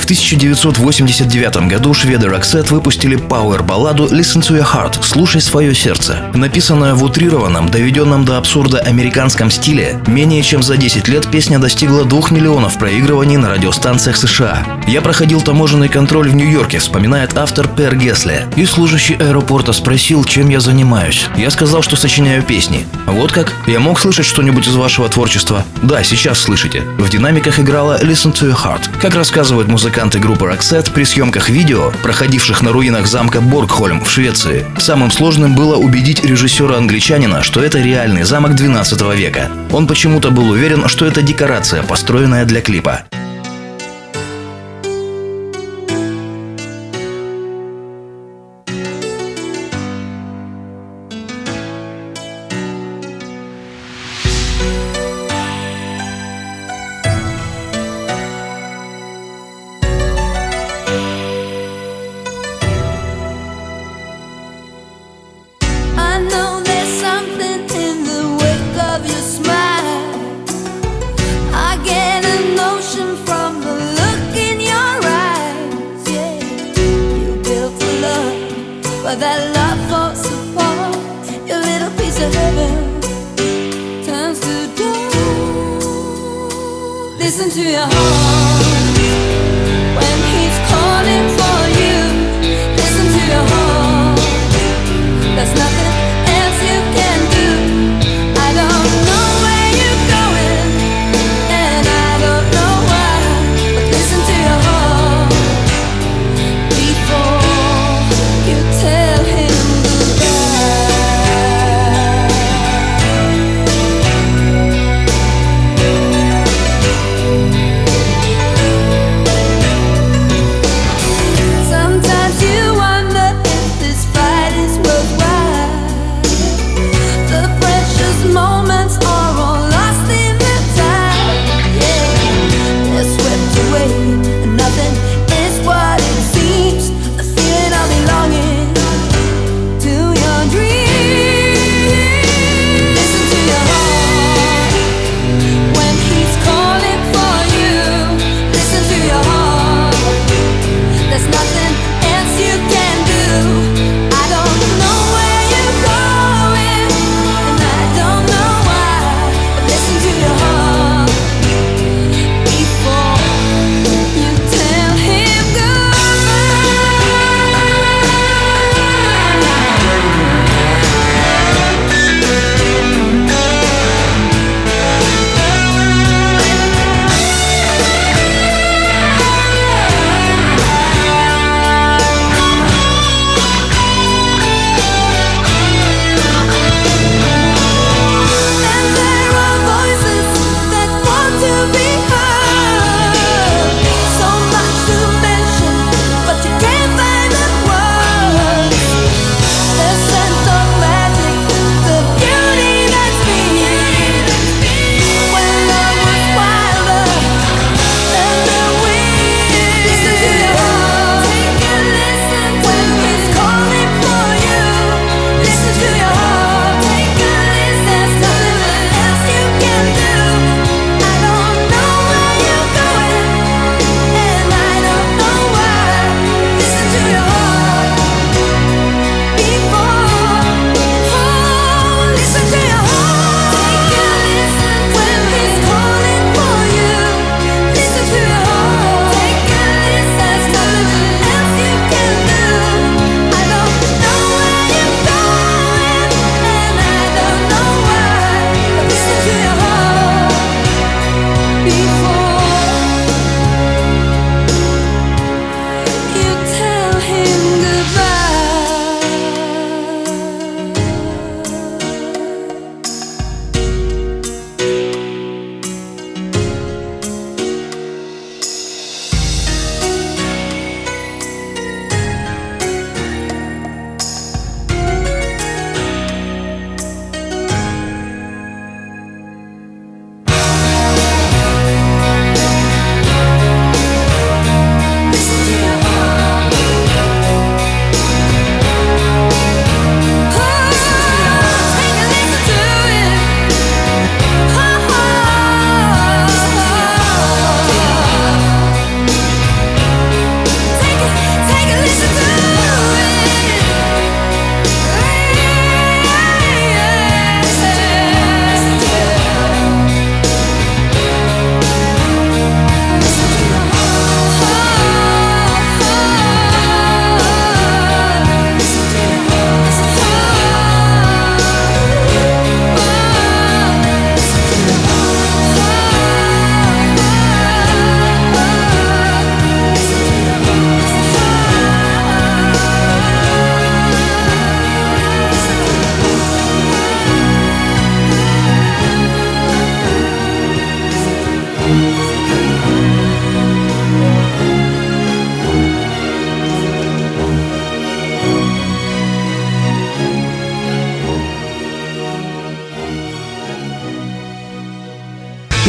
В 1989 году шведы Roxette выпустили пауэр-балладу «Listen to your heart» – «Слушай свое сердце». Написанная в утрированном, доведенном до абсурда американском стиле, менее чем за 10 лет песня достигла 2 миллионов проигрываний на радиостанциях США. «Я проходил таможенный контроль в Нью-Йорке», вспоминает автор Пер Гесле. И служащий аэропорта спросил, чем я занимаюсь. Я сказал, что сочиняю песни. Вот как? Я мог слышать что-нибудь из вашего творчества? Да, сейчас слышите. В динамиках играла «Listen to your heart». Как рассказывают музыканты группы Roxette при съемках видео, проходивших на руинах замка Боргхольм в Швеции, самым сложным было убедить режиссера-англичанина, что это реальный замок 12 века. Он почему-то был уверен, что это декорация, построенная для клипа. But that love falls apart. Your little piece of heaven turns to dust. Listen to your heart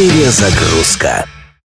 Перезагрузка.